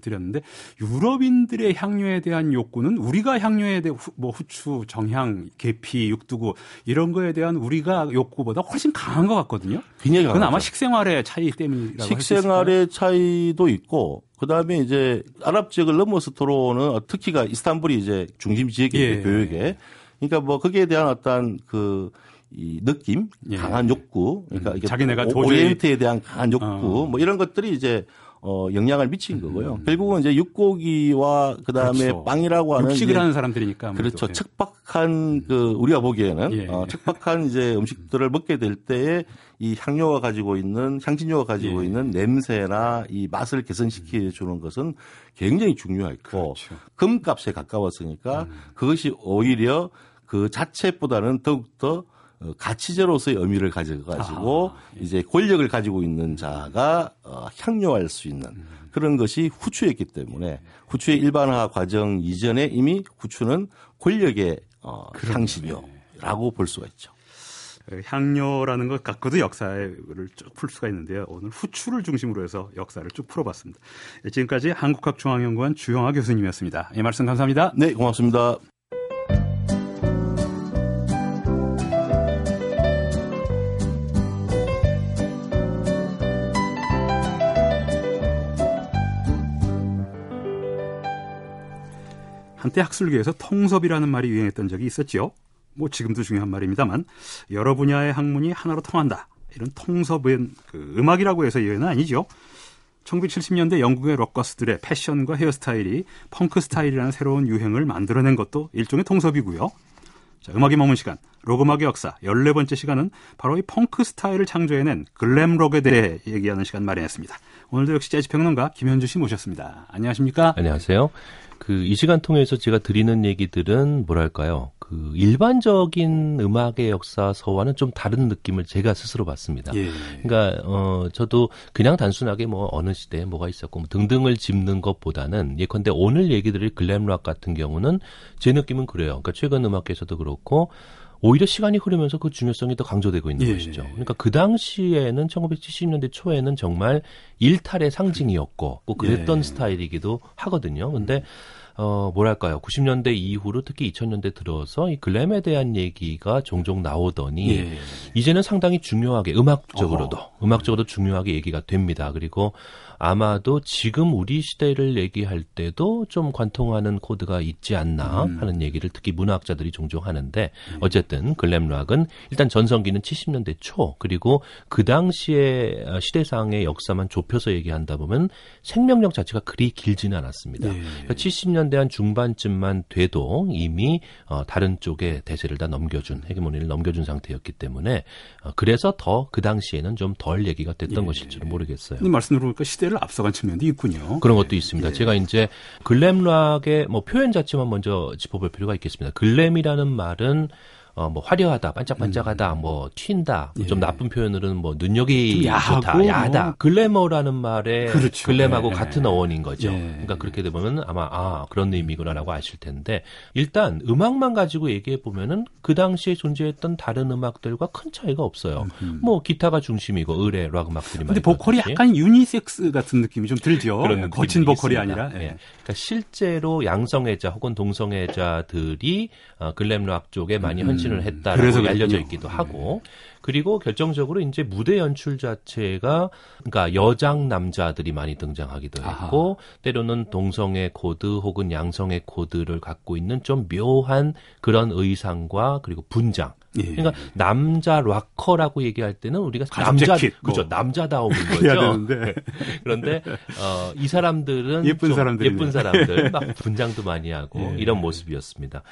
드렸는데 유럽인들의 향료에 대한 욕구는 우리가 향료에 대해 후, 뭐 후추, 정향, 계피, 육두구 이런 거에 대한 우리가 욕구보다 훨씬 강한 것 같거든요. 굉장히 그건 아마 식생활의 차이 때문이라고 식생활의 차이도 있고 그다음에 이제 아랍 지역을 넘어서 들어오는 특히가 이스탄불이 이제 중심 지역이 예. 교육에 그러니까 뭐 거기에 대한 어떤 그이 느낌, 예. 강한 욕구, 그러니까 음, 자기네가 오리엔트에 대한 강한 욕구, 어. 뭐 이런 것들이 이제 어, 영향을 미친 거고요. 음. 결국은 이제 육고기와 그 다음에 그렇죠. 빵이라고 하는 육식을 하는 사람들이니까 그렇죠. 예. 척박한 그 우리가 보기에는 예. 어, 척박한 이제 음식들을 먹게 될 때에 이 향료가 가지고 있는 향신료가 가지고 예. 있는 냄새나 이 맛을 개선시켜 주는 것은 굉장히 중요했고 그렇죠. 금값에 가까웠으니까 음. 그것이 오히려 그 자체보다는 더욱더 어, 가치제로서의 의미를 가져가지고 아, 예. 이제 권력을 가지고 있는 자가 어, 향료할 수 있는 음. 그런 것이 후추였기 때문에 후추의 일반화 과정 이전에 이미 후추는 권력의 어, 향신료라고 볼 수가 있죠. 그 향료라는 것 갖고도 역사를 쭉 풀 수가 있는데요. 오늘 후추를 중심으로 해서 역사를 쭉 풀어봤습니다. 지금까지 한국학중앙연구원 주영아 교수님이었습니다. 이 말씀 감사합니다. 네, 고맙습니다. 한때 학술계에서 통섭이라는 말이 유행했던 적이 있었지요. 뭐 지금도 중요한 말입니다만 여러 분야의 학문이 하나로 통한다. 이런 통섭은 그 음악이라고 해서 예는 아니죠. 1970년대 영국의 록가수들의 패션과 헤어스타일이 펑크 스타일이라는 새로운 유행을 만들어낸 것도 일종의 통섭이고요. 자, 음악이 머문 시간, 록음악의 역사 14번째 시간은 바로 이 펑크 스타일을 창조해낸 글램록에 대해 얘기하는 시간 마련했습니다. 오늘도 역시 재즈평론가 김현주 씨 모셨습니다. 안녕하십니까? 안녕하세요. 그 이 시간 통해서 제가 드리는 얘기들은 뭐랄까요? 그 일반적인 음악의 역사서와는 좀 다른 느낌을 제가 스스로 받습니다. 예. 그러니까 어 저도 그냥 단순하게 뭐 어느 시대에 뭐가 있었고 뭐 등등을 짚는 것보다는 예컨대 오늘 얘기 드릴 글램락 같은 경우는 제 느낌은 그래요. 그러니까 최근 음악계에서도 그렇고 오히려 시간이 흐르면서 그 중요성이 더 강조되고 있는 예. 것이죠. 그러니까 그 당시에는 1970년대 초에는 정말 일탈의 상징이었고 꼭 그랬던 예. 스타일이기도 하거든요. 근데 어, 뭐랄까요. 90년대 이후로 특히 2000년대 들어서 이 글램에 대한 얘기가 종종 나오더니 예. 이제는 상당히 중요하게 음악적으로도 어허. 음악적으로도 중요하게 얘기가 됩니다. 그리고 아마도 지금 우리 시대를 얘기할 때도 좀 관통하는 코드가 있지 않나 음. 하는 얘기를 특히 문학자들이 종종 하는데 음. 어쨌든 글램락은 일단 전성기는 70년대 초 그리고 그 당시에 시대상의 역사만 좁혀서 얘기한다 보면 생명력 자체가 그리 길지는 않았습니다. 네. 그러니까 70년대 한 중반쯤만 돼도 이미 어, 다른 쪽에 대세를 다 넘겨준 헤게모니를 넘겨준 상태였기 때문에 어, 그래서 더 그 당시에는 좀 덜 얘기가 됐던 예. 것일지는 모르겠어요. 말씀 들어보니까 시대 시대를 앞서간 측면도 있군요. 그런 것도 있습니다. 예. 제가 이제 글램락의 뭐 표현 자체만 먼저 짚어볼 필요가 있겠습니다. 글램이라는 말은 어, 뭐 화려하다, 반짝반짝하다, 음. 뭐 튄다, 예. 좀 나쁜 표현으로는 뭐 눈여기 좋다, 야하다. 뭐. 글래머라는 말에 그렇죠. 글램하고 예. 같은 어원인 거죠. 예. 그러니까 그렇게 되면 아마 아 그런 의미구나라고 아실 텐데 일단 음악만 가지고 얘기해 보면은 그 당시에 존재했던 다른 음악들과 큰 차이가 없어요. 음. 뭐 기타가 중심이고 으레 락 음악들이 많이. 근데 보컬이 약간 유니섹스 같은 느낌이 좀 들죠. 그런 거친 보컬이 있습니다. 아니라. 예. 그러니까 실제로 양성애자 혹은 동성애자들이 어, glam rock 쪽에 많이 음. 헌신을 했다라고 그래서 알려져 있기도 하고. 그리고 결정적으로 이제 무대 연출 자체가 그러니까 여장 남자들이 많이 등장하기도 했고 아하. 때로는 동성애 코드 혹은 양성애 코드를 갖고 있는 좀 묘한 그런 의상과 그리고 분장 예. 그러니까 남자 락커라고 얘기할 때는 우리가 남자 뭐. 그죠 남자다움인 거죠. 네. 그런데 어, 이 사람들은 예쁜 사람들 예쁜 사람들 막 분장도 많이 하고 예. 이런 모습이었습니다.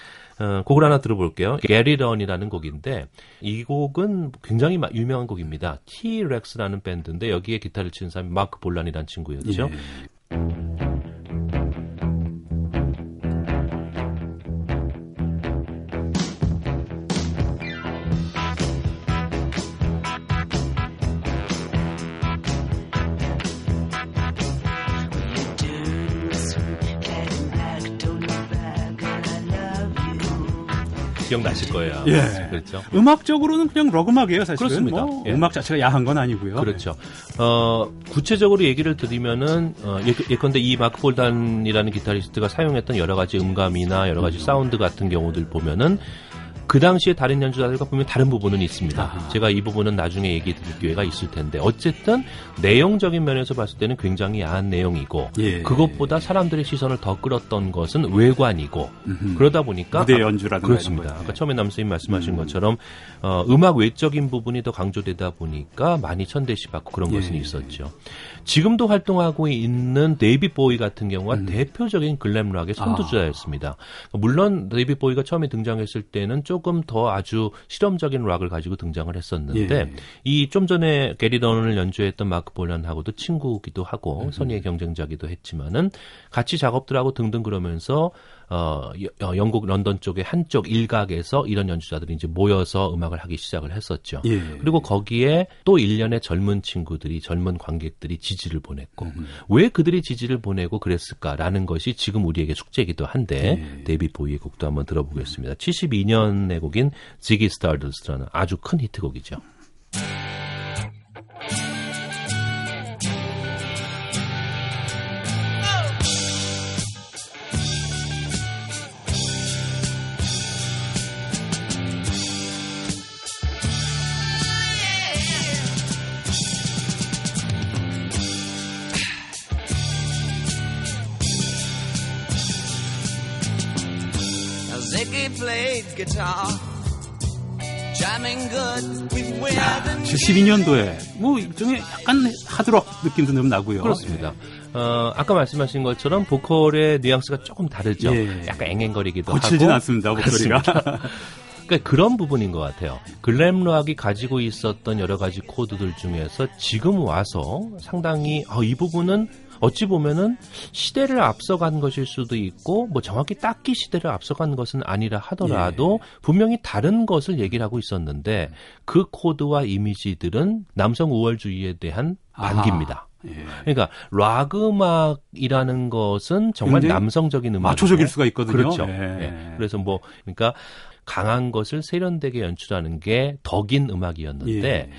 어, 곡을 하나 들어볼게요. 게리런이라는 곡인데 이 곡은 굉장히 유명한 곡입니다. T-Rex라는 밴드인데 여기에 기타를 치는 사람이 마크 볼란이라는 친구였죠. 예. 기억나실 거예요. 예. 그렇죠. 음악적으로는 그냥 록 음악이에요, 사실은. 그렇습니다. 뭐 예. 음악 자체가 야한 건 아니고요. 그렇죠. 어, 구체적으로 얘기를 드리면은 어, 예, 예컨대 이 마크 볼란이라는 기타리스트가 사용했던 여러 가지 음감이나 여러 가지 사운드 같은 경우들 보면은 그 당시에 다른 연주자들과 보면 다른 부분은 있습니다. 아하. 제가 이 부분은 나중에 얘기 드릴 기회가 있을 텐데 어쨌든 내용적인 면에서 봤을 때는 굉장히 야한 내용이고 예. 그것보다 사람들의 시선을 더 끌었던 것은 외관이고 음흠. 그러다 보니까 무대 연주라든가 그렇습니다. 아까 처음에 남선생님 말씀하신 음. 것처럼 어, 음악 외적인 부분이 더 강조되다 보니까 많이 천대시 받고 그런 예. 것은 있었죠. 지금도 활동하고 있는 데이비드 보위 같은 경우가 음. 대표적인 글램락의 선두주자였습니다. 아. 물론 데이비드 보위가 처음에 등장했을 때는 조금 더 아주 실험적인 락을 가지고 등장을 했었는데 예. 이좀 전에 Get It On을 연주했던 마크 볼란하고도 친구기도 하고 음. 선의의 경쟁자기도 했지만은 같이 작업들 하고 등등 그러면서 어, 어, 영국 런던 쪽의 한쪽 일각에서 이런 연주자들이 이제 모여서 음악을 하기 시작을 했었죠. 예. 그리고 거기에 또 일련의 젊은 친구들이 젊은 관객들이 지지를 보냈고 음. 왜 그들이 지지를 보내고 그랬을까라는 것이 지금 우리에게 숙제이기도 한데 예. 데이비드 보위의 곡도 한번 들어보겠습니다. 72년의 곡인 Ziggy Stardust라는 아주 큰 히트곡이죠. Guitar. 자, 72년도에 뭐 일종의 약간 하드록 느낌도 좀 나고요. 그렇습니다. 어, 아까 말씀하신 것처럼 보컬의 뉘앙스가 조금 다르죠. 예. 약간 앵앵거리기도 하고. 거칠진 않습니다, 목소리가. 그러니까 그런 부분인 것 같아요. 글램락이 가지고 있었던 여러 가지 코드들 중에서 지금 와서 상당히 어, 이 부분은 어찌 보면은 시대를 앞서간 것일 수도 있고 뭐 정확히 딱히 시대를 앞서간 것은 아니라 하더라도 예. 분명히 다른 것을 얘기를 하고 있었는데 그 코드와 이미지들은 남성 우월주의에 대한 반기입니다. 예. 그러니까 락 음악이라는 것은 정말 남성적인 음악 마초적일 수가 있거든요. 그렇죠. 예. 예. 그래서 뭐 그러니까 강한 것을 세련되게 연출하는 게 덕인 음악이었는데 예.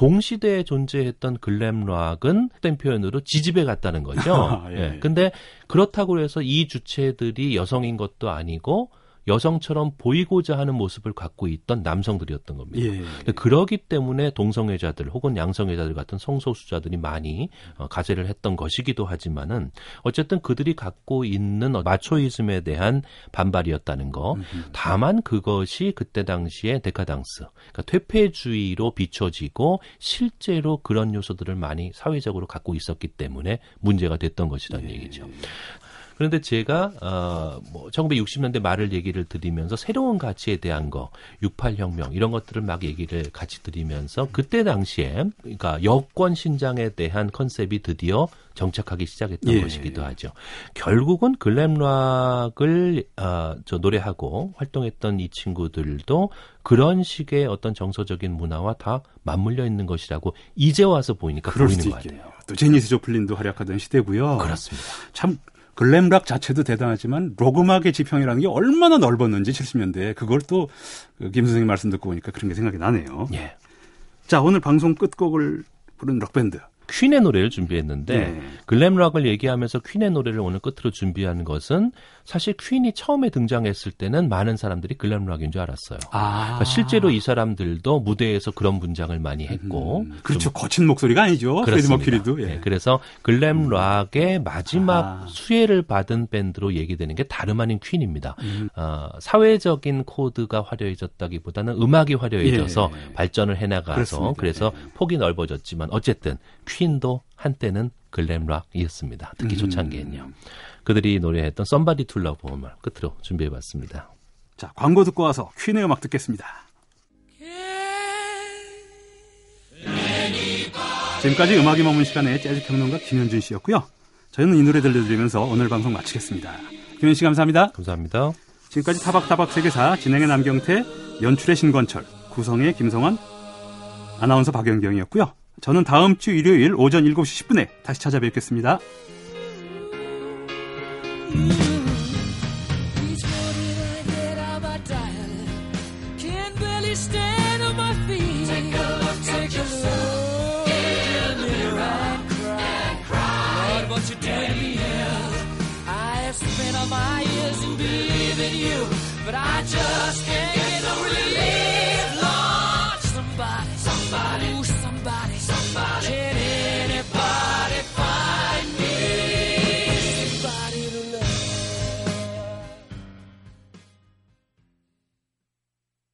동시대에 존재했던 글램락은 된 표현으로 지집에 갔다는 거죠. 아, 예. 예. 근데 그렇다고 해서 이 주체들이 여성인 것도 아니고 여성처럼 보이고자 하는 모습을 갖고 있던 남성들이었던 겁니다. 예. 그러기 때문에 동성애자들 혹은 양성애자들 같은 성소수자들이 많이 어, 가세를 했던 것이기도 하지만은 어쨌든 그들이 갖고 있는 마초이즘에 대한 반발이었다는 거. 다만 그것이 그때 당시에 데카당스, 그러니까 퇴폐주의로 비춰지고 실제로 그런 요소들을 많이 사회적으로 갖고 있었기 때문에 문제가 됐던 것이라는 예. 얘기죠. 그런데 제가 어뭐 1960년대 말을 얘기를 드리면서 새로운 가치에 대한 거, 68혁명 이런 것들을 막 얘기를 같이 드리면서 그때 당시에 그러니까 여권 신장에 대한 컨셉이 드디어 정착하기 시작했던 예. 것이기도 하죠. 결국은 글램락을 어, 저 노래하고 활동했던 이 친구들도 그런 식의 어떤 정서적인 문화와 다 맞물려 있는 것이라고 이제 와서 보이니까 보이는 것 같아요. 또 제니스 조플린도 활약하던 시대고요. 그렇습니다. 참 글램락 자체도 대단하지만 록 음악의 지평이라는 게 얼마나 넓었는지 70년대에 그걸 또 김 선생님 말씀 듣고 보니까 그런 게 생각이 나네요. 예. 자 오늘 방송 끝곡을 부른 록밴드 퀸의 노래를 준비했는데 네. 글램락을 얘기하면서 퀸의 노래를 오늘 끝으로 준비하는 것은 사실 퀸이 처음에 등장했을 때는 많은 사람들이 글램락인 줄 알았어요. 아. 그러니까 실제로 이 사람들도 무대에서 그런 분장을 많이 했고 음. 그렇죠. 거친 목소리가 아니죠. 프레디 머큐리도. 예. 네, 그래서 글램락의 마지막 아. 수혜를 받은 밴드로 얘기되는 게 다름 아닌 퀸입니다. 음. 어, 사회적인 코드가 화려해졌다기보다는 음악이 화려해져서 예. 발전을 해나가서 그래서 예. 폭이 넓어졌지만 어쨌든 퀸도 한때는 글램락이었습니다. 특히 음. 초창기엔요. 그들이 노래했던 Somebody to Love를 끝으로 준비해봤습니다. 자, 광고 듣고 와서 퀸의 음악 듣겠습니다. 지금까지 음악이 머문 시간에 재즈 평론가 김현준 씨였고요. 저희는 이 노래 들려드리면서 오늘 방송 마치겠습니다. 김현준 씨 감사합니다. 감사합니다. 지금까지 타박타박 세계사 진행의 남경태, 연출의 신건철, 구성의 김성환, 아나운서 박연경이었고요. 저는 다음 주 일요일 오전 7시 10분에 다시 찾아뵙겠습니다. I have spent all my years in believing you, but I just can't.